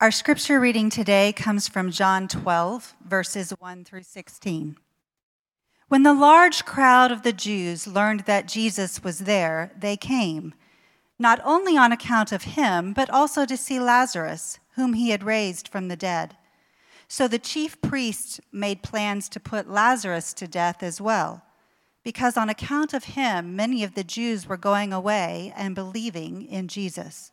Our scripture reading today comes from John 12, verses 1 through 16. When the large crowd of the Jews learned that Jesus was there, they came, not only on account of him, but also to see Lazarus, whom he had raised from the dead. So the chief priests made plans to put Lazarus to death as well, because on account of him, many of the Jews were going away and believing in Jesus.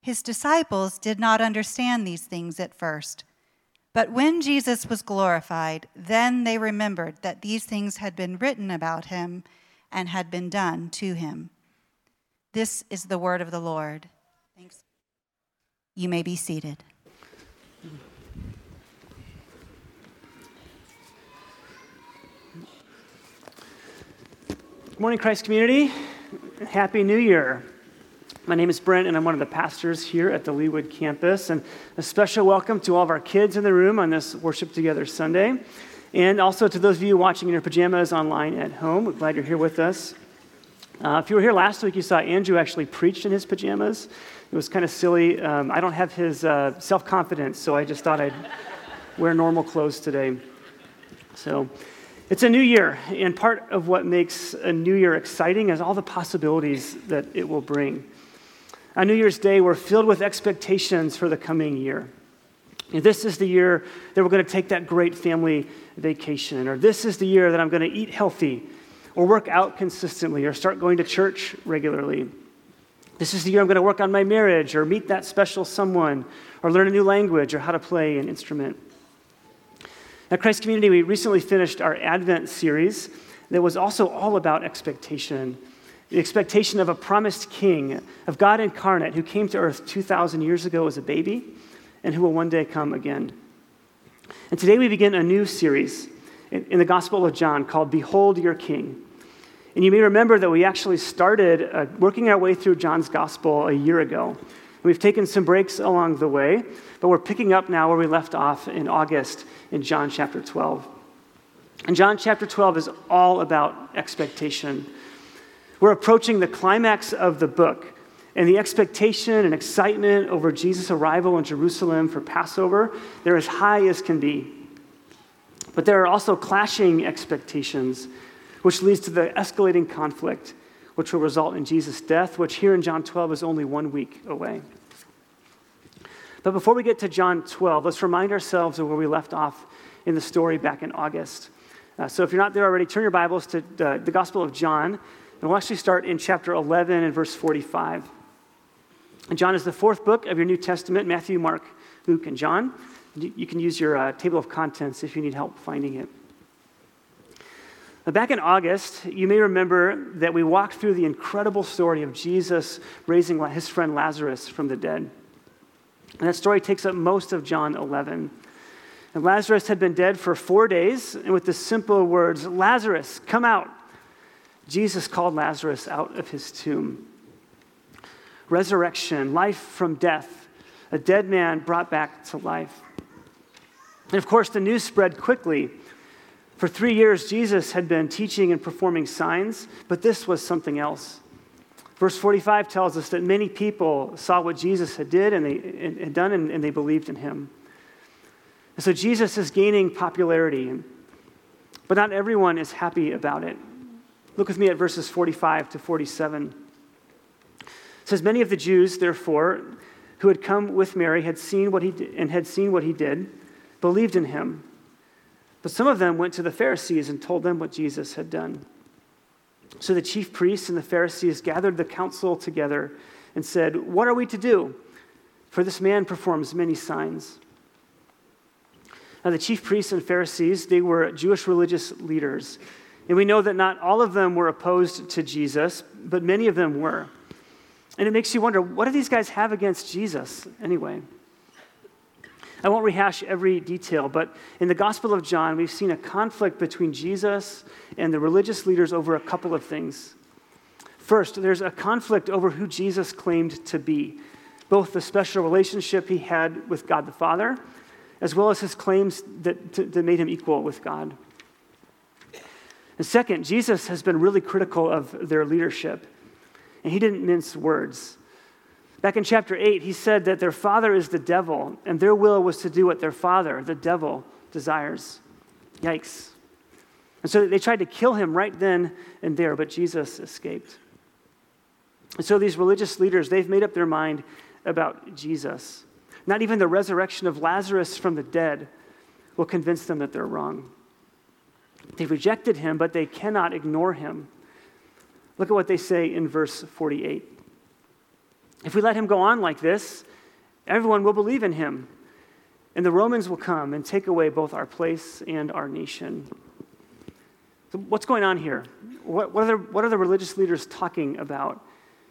His disciples did not understand these things at first. But when Jesus was glorified, then they remembered that these things had been written about him and had been done to him. This is the word of the Lord. Thanks. You may be seated. Good morning, Christ community. Happy New Year. My name is Brent, and I'm one of the pastors here at the Leawood campus. And a special welcome to all of our kids in the room on this Worship Together Sunday. And also to those of you watching in your pajamas online at home. We're glad you're here with us. Uh, if you were here last week, you saw Andrew actually preached in his pajamas. It was kind of silly. Um, I don't have his uh, self confidence, so I just thought I'd wear normal clothes today. So, it's a new year, and part of what makes a new year exciting is all the possibilities that it will bring. On New Year's Day, we're filled with expectations for the coming year. This is the year that we're going to take that great family vacation, or this is the year that I'm going to eat healthy, or work out consistently, or start going to church regularly. This is the year I'm going to work on my marriage, or meet that special someone, or learn a new language, or how to play an instrument. At Christ Community, we recently finished our Advent series that was also all about expectation the expectation of a promised king, of God incarnate, who came to earth 2,000 years ago as a baby and who will one day come again. And today we begin a new series in, the Gospel of John called Behold Your King. And you may remember that we actually started uh, working our way through John's Gospel a year ago. We've taken some breaks along the way, but we're picking up now where we left off in August in John chapter 12. And John chapter 12 is all about expectation. We're approaching the climax of the book, and the expectation and excitement over Jesus' arrival in Jerusalem for Passover, they're as high as can be. But there are also clashing expectations, which leads to the escalating conflict, which will result in Jesus' death, which here in John 12 is only one week away. But before we get to John 12, let's remind ourselves of where we left off in the story back in August. Uh, so if you're not there already, turn your Bibles to uh, the Gospel of John, and we'll actually start in chapter 11 and verse 45. And John is the fourth book of your New Testament Matthew, Mark, Luke, and John. You can use your uh, table of contents if you need help finding it. Back in August, you may remember that we walked through the incredible story of Jesus raising his friend Lazarus from the dead. And that story takes up most of John 11. And Lazarus had been dead for four days, and with the simple words, Lazarus, come out, Jesus called Lazarus out of his tomb. Resurrection, life from death, a dead man brought back to life. And of course, the news spread quickly. For three years, Jesus had been teaching and performing signs, but this was something else. Verse 45 tells us that many people saw what Jesus had did and they had done and, and they believed in him. And so Jesus is gaining popularity, but not everyone is happy about it. Look with me at verses 45 to 47. It says, Many of the Jews, therefore, who had come with Mary had seen what he did, and had seen what he did, believed in him. But some of them went to the Pharisees and told them what Jesus had done. So the chief priests and the Pharisees gathered the council together and said, What are we to do? For this man performs many signs. Now, the chief priests and Pharisees, they were Jewish religious leaders. And we know that not all of them were opposed to Jesus, but many of them were. And it makes you wonder what do these guys have against Jesus anyway? I won't rehash every detail, but in the Gospel of John, we've seen a conflict between Jesus and the religious leaders over a couple of things. First, there's a conflict over who Jesus claimed to be, both the special relationship he had with God the Father, as well as his claims that, to, that made him equal with God. And second, Jesus has been really critical of their leadership, and he didn't mince words. Back in chapter 8, he said that their father is the devil, and their will was to do what their father, the devil, desires. Yikes. And so they tried to kill him right then and there, but Jesus escaped. And so these religious leaders, they've made up their mind about Jesus. Not even the resurrection of Lazarus from the dead will convince them that they're wrong. They rejected him, but they cannot ignore him. Look at what they say in verse 48. If we let him go on like this, everyone will believe in him, and the Romans will come and take away both our place and our nation. So, what's going on here? What, what, are, the, what are the religious leaders talking about?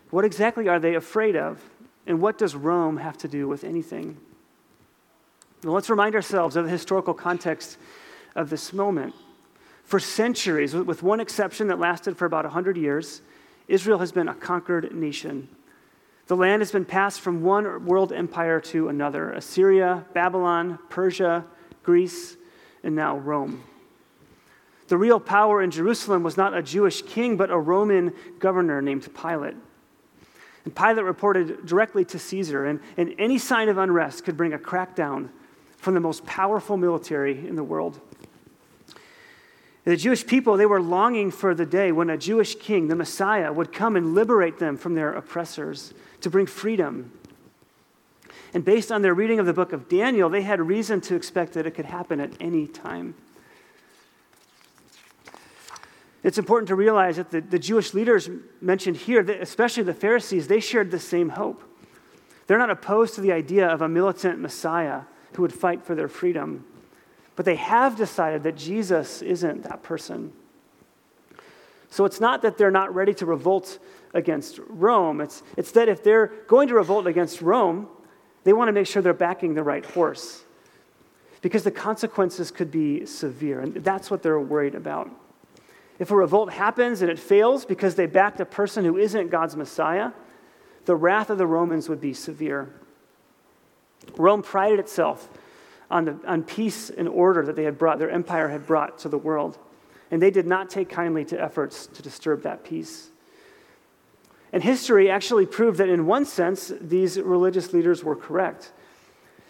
What exactly are they afraid of? And what does Rome have to do with anything? Well, let's remind ourselves of the historical context of this moment. For centuries, with one exception that lasted for about 100 years, Israel has been a conquered nation. The land has been passed from one world empire to another Assyria, Babylon, Persia, Greece, and now Rome. The real power in Jerusalem was not a Jewish king, but a Roman governor named Pilate. And Pilate reported directly to Caesar, and, and any sign of unrest could bring a crackdown from the most powerful military in the world. The Jewish people, they were longing for the day when a Jewish king, the Messiah, would come and liberate them from their oppressors to bring freedom. And based on their reading of the book of Daniel, they had reason to expect that it could happen at any time. It's important to realize that the, the Jewish leaders mentioned here, especially the Pharisees, they shared the same hope. They're not opposed to the idea of a militant Messiah who would fight for their freedom, but they have decided that Jesus isn't that person. So it's not that they're not ready to revolt against Rome. It's, it's that if they're going to revolt against Rome, they want to make sure they're backing the right horse because the consequences could be severe. And that's what they're worried about. If a revolt happens and it fails because they backed a person who isn't God's Messiah, the wrath of the Romans would be severe. Rome prided itself on, the, on peace and order that they had brought, their empire had brought to the world. And they did not take kindly to efforts to disturb that peace. And history actually proved that, in one sense, these religious leaders were correct.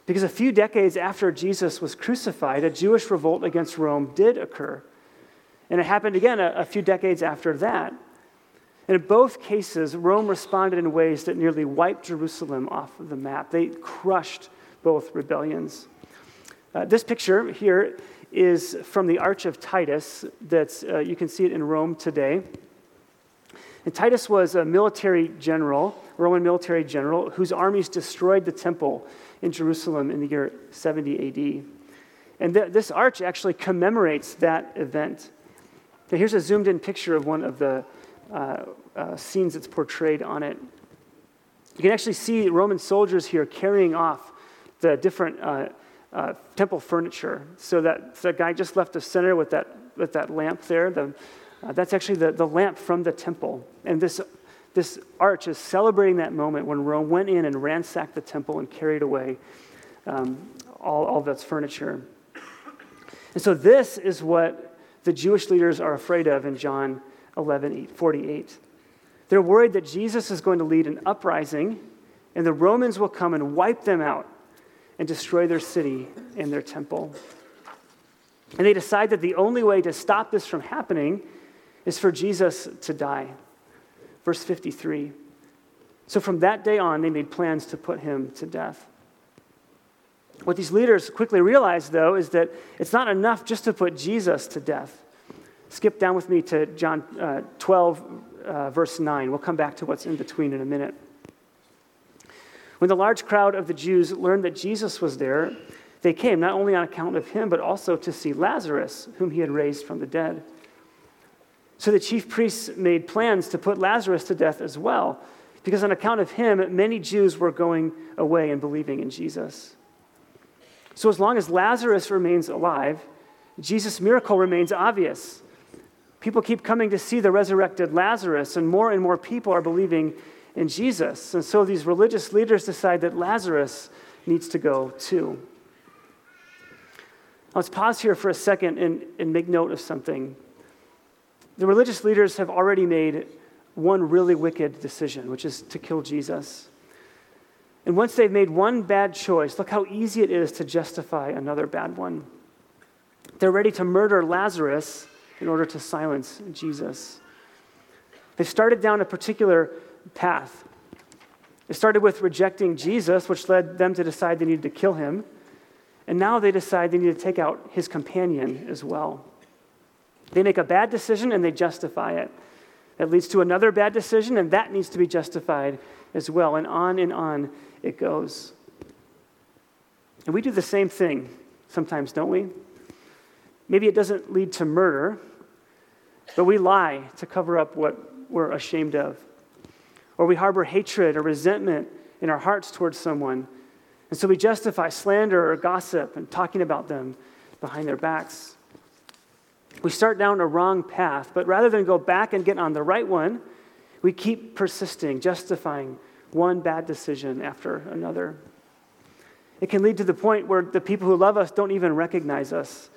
Because a few decades after Jesus was crucified, a Jewish revolt against Rome did occur. And it happened again a, a few decades after that. And in both cases, Rome responded in ways that nearly wiped Jerusalem off of the map. They crushed both rebellions. Uh, this picture here is from the Arch of Titus. That's, uh, you can see it in Rome today. And Titus was a military general, Roman military general, whose armies destroyed the temple in Jerusalem in the year 70 AD. And th- this arch actually commemorates that event. Now, here's a zoomed in picture of one of the uh, uh, scenes that's portrayed on it. You can actually see Roman soldiers here carrying off the different uh, uh temple furniture. So that, so that guy just left the center with that, with that lamp there, the, uh, that's actually the, the lamp from the temple. And this, this arch is celebrating that moment when Rome went in and ransacked the temple and carried away um, all, all of its furniture. And so, this is what the Jewish leaders are afraid of in John 11 48. They're worried that Jesus is going to lead an uprising and the Romans will come and wipe them out and destroy their city and their temple. And they decide that the only way to stop this from happening is for Jesus to die. Verse 53. So from that day on, they made plans to put him to death. What these leaders quickly realized, though, is that it's not enough just to put Jesus to death. Skip down with me to John uh, 12, uh, verse 9. We'll come back to what's in between in a minute. When the large crowd of the Jews learned that Jesus was there, they came not only on account of him, but also to see Lazarus, whom he had raised from the dead. So the chief priests made plans to put Lazarus to death as well, because on account of him, many Jews were going away and believing in Jesus. So, as long as Lazarus remains alive, Jesus' miracle remains obvious. People keep coming to see the resurrected Lazarus, and more and more people are believing in Jesus. And so these religious leaders decide that Lazarus needs to go too. Let's pause here for a second and, and make note of something. The religious leaders have already made one really wicked decision, which is to kill Jesus. And once they've made one bad choice, look how easy it is to justify another bad one. They're ready to murder Lazarus in order to silence Jesus. They started down a particular path. It started with rejecting Jesus, which led them to decide they needed to kill him. And now they decide they need to take out his companion as well. They make a bad decision and they justify it. That leads to another bad decision, and that needs to be justified as well. And on and on it goes. And we do the same thing sometimes, don't we? Maybe it doesn't lead to murder, but we lie to cover up what we're ashamed of. Or we harbor hatred or resentment in our hearts towards someone. And so we justify slander or gossip and talking about them behind their backs. We start down a wrong path, but rather than go back and get on the right one, we keep persisting, justifying one bad decision after another. It can lead to the point where the people who love us don't even recognize us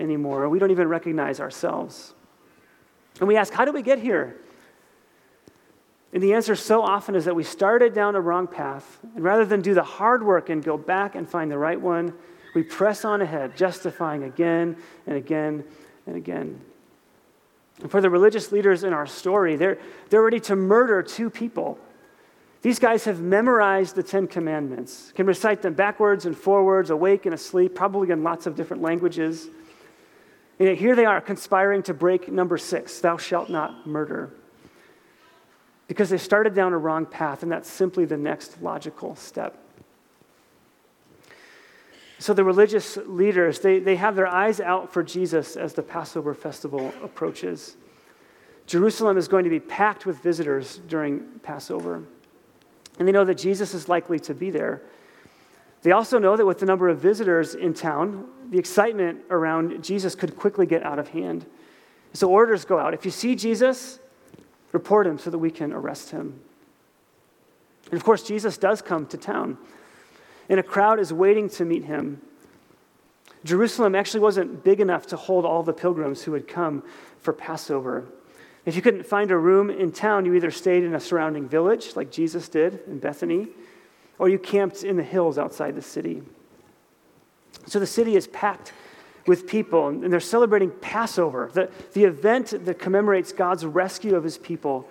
anymore, or we don't even recognize ourselves. And we ask, how do we get here? And the answer so often is that we started down a wrong path, and rather than do the hard work and go back and find the right one, we press on ahead, justifying again and again and again. And for the religious leaders in our story, they're, they're ready to murder two people. These guys have memorized the Ten Commandments, can recite them backwards and forwards, awake and asleep, probably in lots of different languages. And yet here they are conspiring to break number six thou shalt not murder. Because they started down a wrong path, and that's simply the next logical step. So the religious leaders, they, they have their eyes out for Jesus as the Passover festival approaches. Jerusalem is going to be packed with visitors during Passover. And they know that Jesus is likely to be there. They also know that with the number of visitors in town, the excitement around Jesus could quickly get out of hand. So orders go out. If you see Jesus, report him so that we can arrest him. And of course, Jesus does come to town and a crowd is waiting to meet him. Jerusalem actually wasn't big enough to hold all the pilgrims who had come for Passover. If you couldn't find a room in town, you either stayed in a surrounding village, like Jesus did in Bethany, or you camped in the hills outside the city. So the city is packed with people, and they're celebrating Passover, the, the event that commemorates God's rescue of his people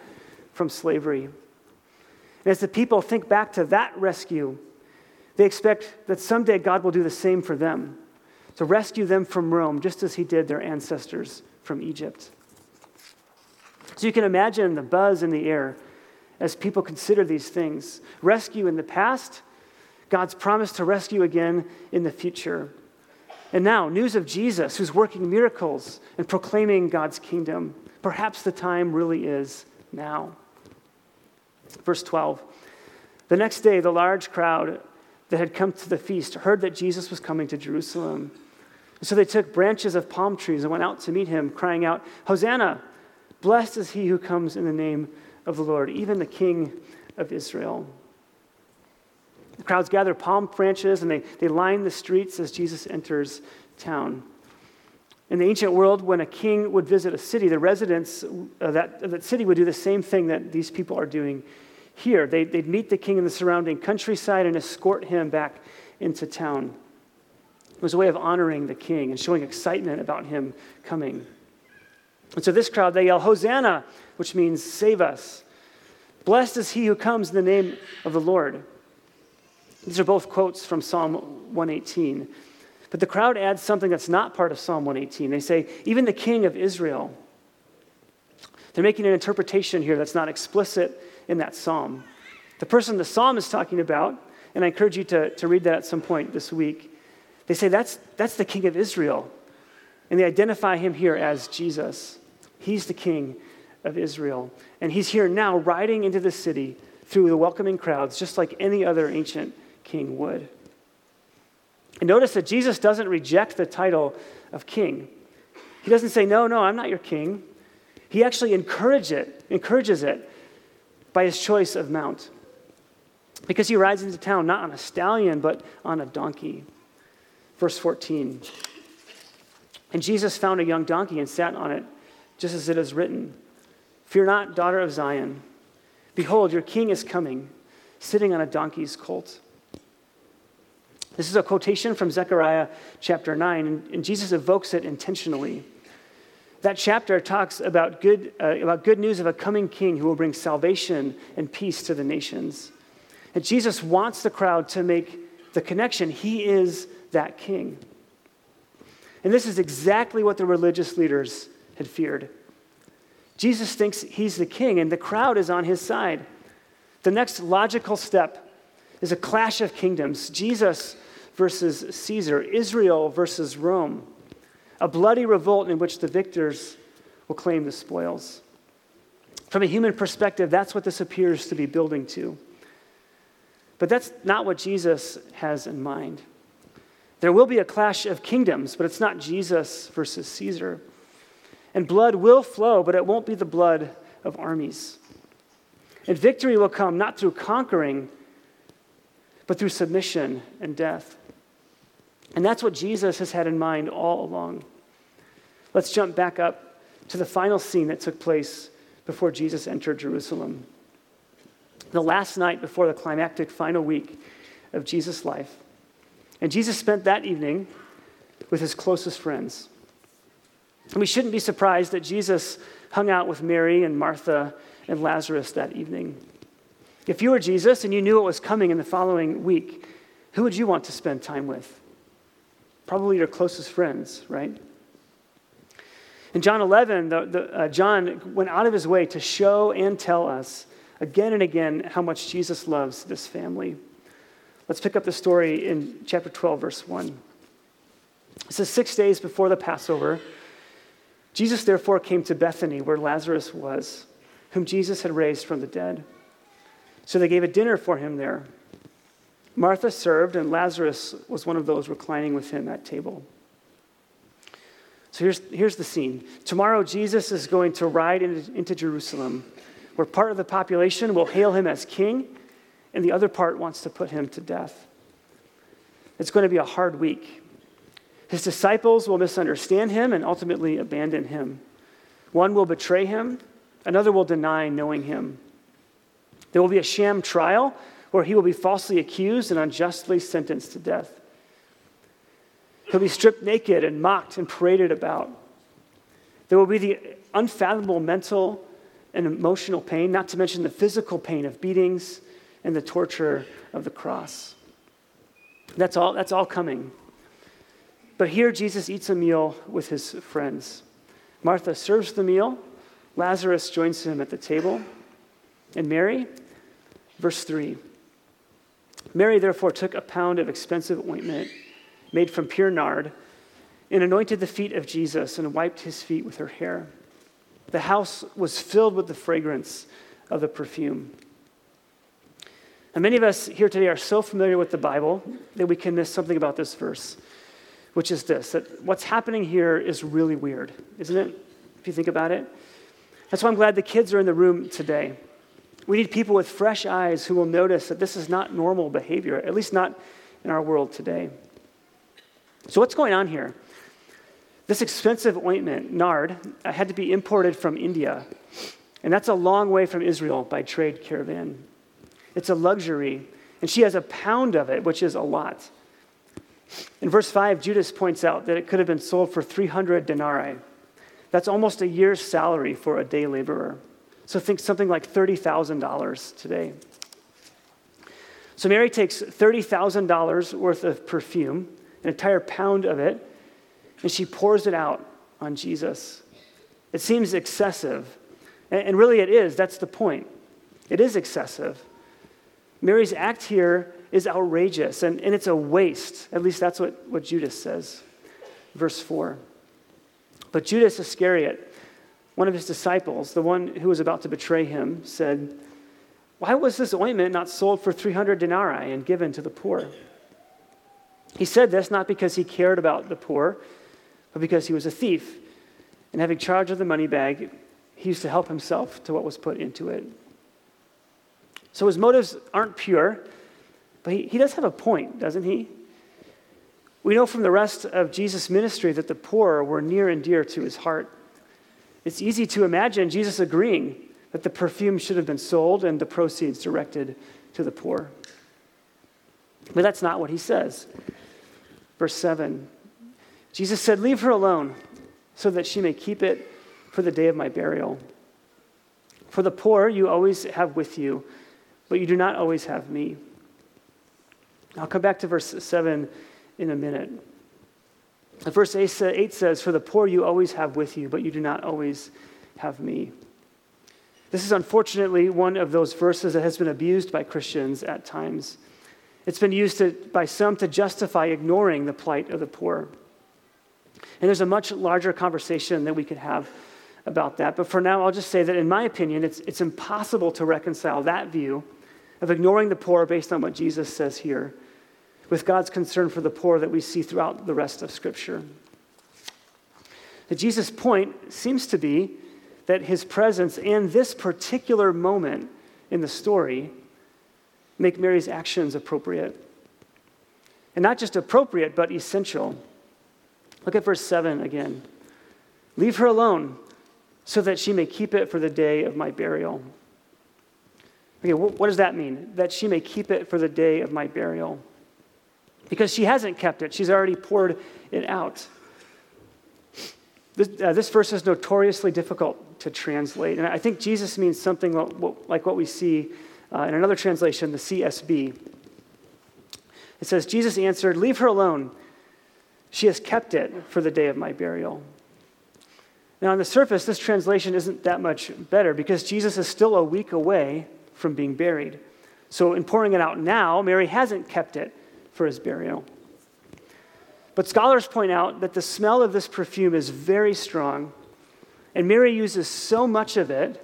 from slavery. And as the people think back to that rescue, they expect that someday God will do the same for them, to rescue them from Rome, just as he did their ancestors from Egypt. So you can imagine the buzz in the air as people consider these things. Rescue in the past, God's promise to rescue again in the future. And now, news of Jesus who's working miracles and proclaiming God's kingdom. Perhaps the time really is now. Verse 12 The next day, the large crowd that had come to the feast heard that Jesus was coming to Jerusalem. so they took branches of palm trees and went out to meet him, crying out, Hosanna! Blessed is he who comes in the name of the Lord, even the King of Israel. The crowds gather palm branches and they, they line the streets as Jesus enters town. In the ancient world, when a king would visit a city, the residents of that, of that city would do the same thing that these people are doing here. They'd, they'd meet the king in the surrounding countryside and escort him back into town. It was a way of honoring the king and showing excitement about him coming. And so this crowd, they yell, Hosanna, which means save us. Blessed is he who comes in the name of the Lord. These are both quotes from Psalm 118. But the crowd adds something that's not part of Psalm 118. They say, even the king of Israel. They're making an interpretation here that's not explicit in that psalm. The person the psalm is talking about, and I encourage you to, to read that at some point this week, they say that's, that's the king of Israel. And they identify him here as Jesus. He's the king of Israel. And he's here now riding into the city through the welcoming crowds, just like any other ancient king would. And notice that Jesus doesn't reject the title of king. He doesn't say, No, no, I'm not your king. He actually encourage it, encourages it by his choice of mount. Because he rides into town not on a stallion, but on a donkey. Verse 14. And Jesus found a young donkey and sat on it, just as it is written Fear not, daughter of Zion. Behold, your king is coming, sitting on a donkey's colt. This is a quotation from Zechariah chapter 9, and Jesus evokes it intentionally. That chapter talks about good, uh, about good news of a coming king who will bring salvation and peace to the nations. And Jesus wants the crowd to make the connection. He is that king. And this is exactly what the religious leaders had feared. Jesus thinks he's the king, and the crowd is on his side. The next logical step is a clash of kingdoms Jesus versus Caesar, Israel versus Rome, a bloody revolt in which the victors will claim the spoils. From a human perspective, that's what this appears to be building to. But that's not what Jesus has in mind. There will be a clash of kingdoms, but it's not Jesus versus Caesar. And blood will flow, but it won't be the blood of armies. And victory will come not through conquering, but through submission and death. And that's what Jesus has had in mind all along. Let's jump back up to the final scene that took place before Jesus entered Jerusalem. The last night before the climactic final week of Jesus' life. And Jesus spent that evening with his closest friends. And we shouldn't be surprised that Jesus hung out with Mary and Martha and Lazarus that evening. If you were Jesus and you knew what was coming in the following week, who would you want to spend time with? Probably your closest friends, right? In John 11, the, the, uh, John went out of his way to show and tell us again and again how much Jesus loves this family. Let's pick up the story in chapter 12, verse 1. It says, Six days before the Passover, Jesus therefore came to Bethany, where Lazarus was, whom Jesus had raised from the dead. So they gave a dinner for him there. Martha served, and Lazarus was one of those reclining with him at table. So here's, here's the scene. Tomorrow, Jesus is going to ride into, into Jerusalem, where part of the population will hail him as king, and the other part wants to put him to death. It's going to be a hard week. His disciples will misunderstand him and ultimately abandon him. One will betray him, another will deny knowing him. There will be a sham trial where he will be falsely accused and unjustly sentenced to death. He'll be stripped naked and mocked and paraded about. There will be the unfathomable mental and emotional pain, not to mention the physical pain of beatings and the torture of the cross. That's all, that's all coming. But here, Jesus eats a meal with his friends. Martha serves the meal, Lazarus joins him at the table, and Mary, verse 3 Mary therefore took a pound of expensive ointment made from pure nard and anointed the feet of Jesus and wiped his feet with her hair. The house was filled with the fragrance of the perfume. And many of us here today are so familiar with the Bible that we can miss something about this verse, which is this that what's happening here is really weird, isn't it? If you think about it. That's why I'm glad the kids are in the room today. We need people with fresh eyes who will notice that this is not normal behavior, at least not in our world today. So, what's going on here? This expensive ointment, nard, uh, had to be imported from India. And that's a long way from Israel by trade caravan. It's a luxury. And she has a pound of it, which is a lot. In verse 5, Judas points out that it could have been sold for 300 denarii. That's almost a year's salary for a day laborer. So think something like $30,000 today. So Mary takes $30,000 worth of perfume, an entire pound of it, and she pours it out on Jesus. It seems excessive. And really, it is. That's the point. It is excessive. Mary's act here is outrageous, and, and it's a waste. At least that's what, what Judas says. Verse 4. But Judas Iscariot, one of his disciples, the one who was about to betray him, said, Why was this ointment not sold for 300 denarii and given to the poor? He said this not because he cared about the poor, but because he was a thief. And having charge of the money bag, he used to help himself to what was put into it. So his motives aren't pure, but he, he does have a point, doesn't he? We know from the rest of Jesus' ministry that the poor were near and dear to his heart. It's easy to imagine Jesus agreeing that the perfume should have been sold and the proceeds directed to the poor. But that's not what he says. Verse 7 Jesus said, Leave her alone so that she may keep it for the day of my burial. For the poor you always have with you, but you do not always have me. I'll come back to verse 7 in a minute. Verse 8 says, For the poor you always have with you, but you do not always have me. This is unfortunately one of those verses that has been abused by Christians at times. It's been used to, by some to justify ignoring the plight of the poor. And there's a much larger conversation that we could have about that. But for now, I'll just say that, in my opinion, it's, it's impossible to reconcile that view of ignoring the poor based on what Jesus says here with God's concern for the poor that we see throughout the rest of Scripture. Jesus' point seems to be that his presence and this particular moment in the story make Mary's actions appropriate. And not just appropriate, but essential. Look at verse 7 again. Leave her alone so that she may keep it for the day of my burial. Okay, what does that mean? That she may keep it for the day of my burial. Because she hasn't kept it, she's already poured it out. This, uh, this verse is notoriously difficult to translate. And I think Jesus means something like what we see uh, in another translation, the CSB. It says, Jesus answered, Leave her alone. She has kept it for the day of my burial. Now, on the surface, this translation isn't that much better because Jesus is still a week away from being buried. So, in pouring it out now, Mary hasn't kept it for his burial. But scholars point out that the smell of this perfume is very strong, and Mary uses so much of it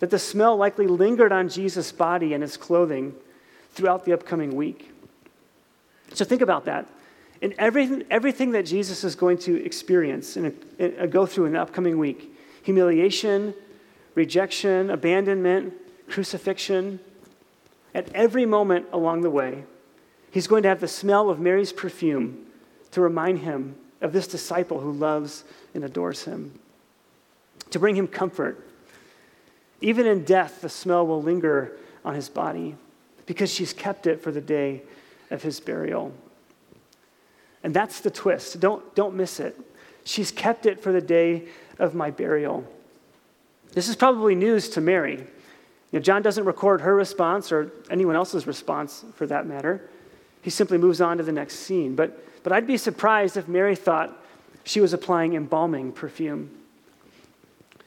that the smell likely lingered on Jesus' body and his clothing throughout the upcoming week. So think about that. In everything, everything that Jesus is going to experience and go through in the upcoming week humiliation, rejection, abandonment, crucifixion at every moment along the way, he's going to have the smell of Mary's perfume to remind him of this disciple who loves and adores him, to bring him comfort even in death, the smell will linger on his body because she's kept it for the day of his burial. And that's the twist. Don't, don't miss it. She's kept it for the day of my burial. This is probably news to Mary. You know, John doesn't record her response or anyone else's response for that matter. He simply moves on to the next scene. But, but I'd be surprised if Mary thought she was applying embalming perfume.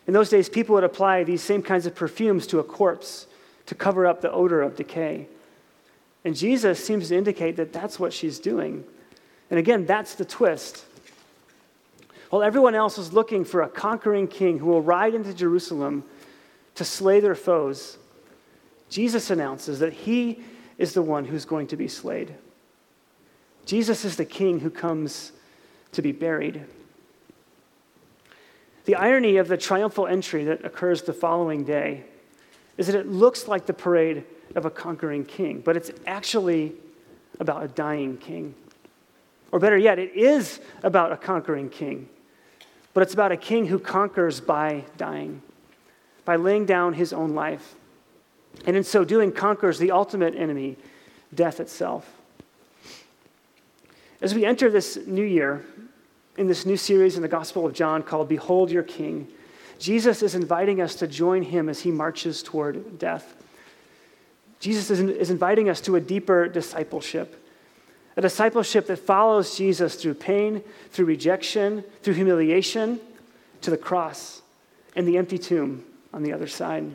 In those days, people would apply these same kinds of perfumes to a corpse to cover up the odor of decay. And Jesus seems to indicate that that's what she's doing. And again, that's the twist. While everyone else is looking for a conquering king who will ride into Jerusalem to slay their foes, Jesus announces that he is the one who's going to be slayed. Jesus is the king who comes to be buried. The irony of the triumphal entry that occurs the following day is that it looks like the parade of a conquering king, but it's actually about a dying king. Or better yet, it is about a conquering king, but it's about a king who conquers by dying, by laying down his own life. And in so doing, conquers the ultimate enemy, death itself. As we enter this new year, in this new series in the Gospel of John called Behold Your King. Jesus is inviting us to join him as he marches toward death. Jesus is, is inviting us to a deeper discipleship, a discipleship that follows Jesus through pain, through rejection, through humiliation, to the cross and the empty tomb on the other side.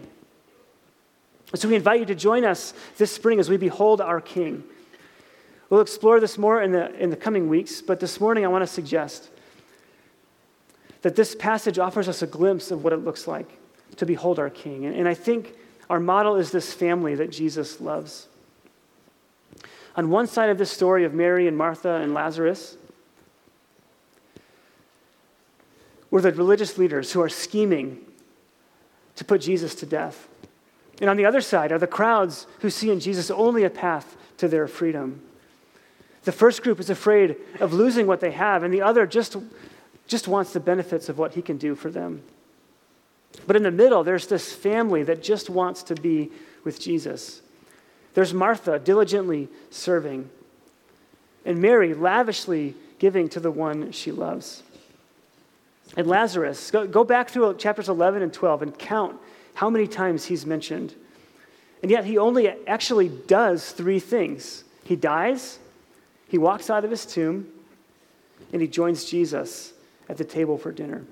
So we invite you to join us this spring as we behold our King. We'll explore this more in the, in the coming weeks, but this morning I want to suggest that this passage offers us a glimpse of what it looks like to behold our King. And I think our model is this family that Jesus loves. On one side of this story of Mary and Martha and Lazarus were the religious leaders who are scheming to put Jesus to death. And on the other side are the crowds who see in Jesus only a path to their freedom. The first group is afraid of losing what they have, and the other just, just wants the benefits of what he can do for them. But in the middle, there's this family that just wants to be with Jesus. There's Martha diligently serving, and Mary lavishly giving to the one she loves. And Lazarus, go, go back through chapters 11 and 12 and count how many times he's mentioned. And yet he only actually does three things he dies, he walks out of his tomb, and he joins Jesus at the table for dinner.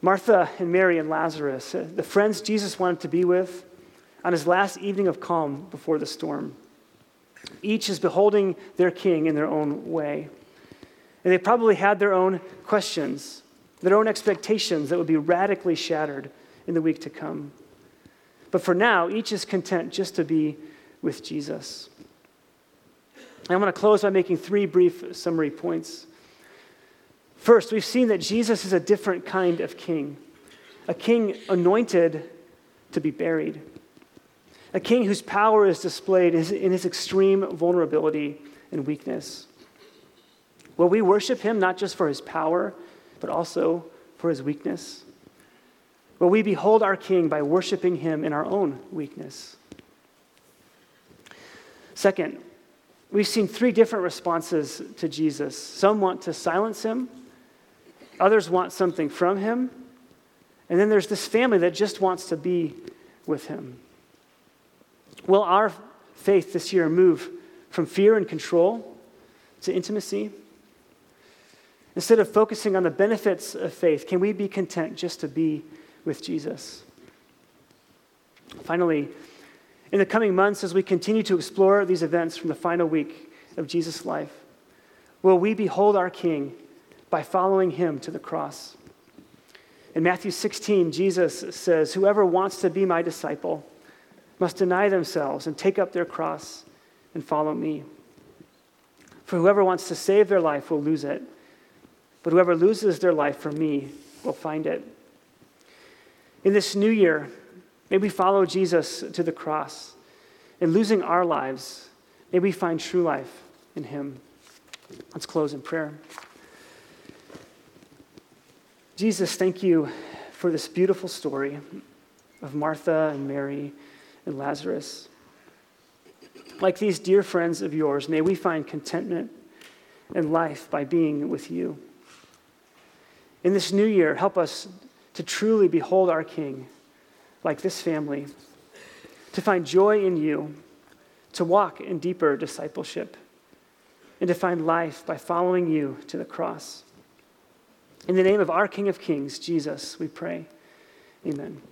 Martha and Mary and Lazarus, uh, the friends Jesus wanted to be with on his last evening of calm before the storm. Each is beholding their king in their own way. And they probably had their own questions, their own expectations that would be radically shattered in the week to come. But for now, each is content just to be with Jesus. I'm going to close by making three brief summary points. First, we've seen that Jesus is a different kind of king, a king anointed to be buried, a king whose power is displayed in his extreme vulnerability and weakness. Will we worship him not just for his power, but also for his weakness? Will we behold our king by worshiping him in our own weakness? Second, we've seen three different responses to Jesus. Some want to silence him, others want something from him, and then there's this family that just wants to be with him. Will our faith this year move from fear and control to intimacy? Instead of focusing on the benefits of faith, can we be content just to be with Jesus? Finally, in the coming months, as we continue to explore these events from the final week of Jesus' life, will we behold our King by following him to the cross? In Matthew 16, Jesus says, Whoever wants to be my disciple must deny themselves and take up their cross and follow me. For whoever wants to save their life will lose it but whoever loses their life for me will find it. In this new year, may we follow Jesus to the cross. In losing our lives, may we find true life in him. Let's close in prayer. Jesus, thank you for this beautiful story of Martha and Mary and Lazarus. Like these dear friends of yours, may we find contentment and life by being with you. In this new year, help us to truly behold our King like this family, to find joy in you, to walk in deeper discipleship, and to find life by following you to the cross. In the name of our King of Kings, Jesus, we pray. Amen.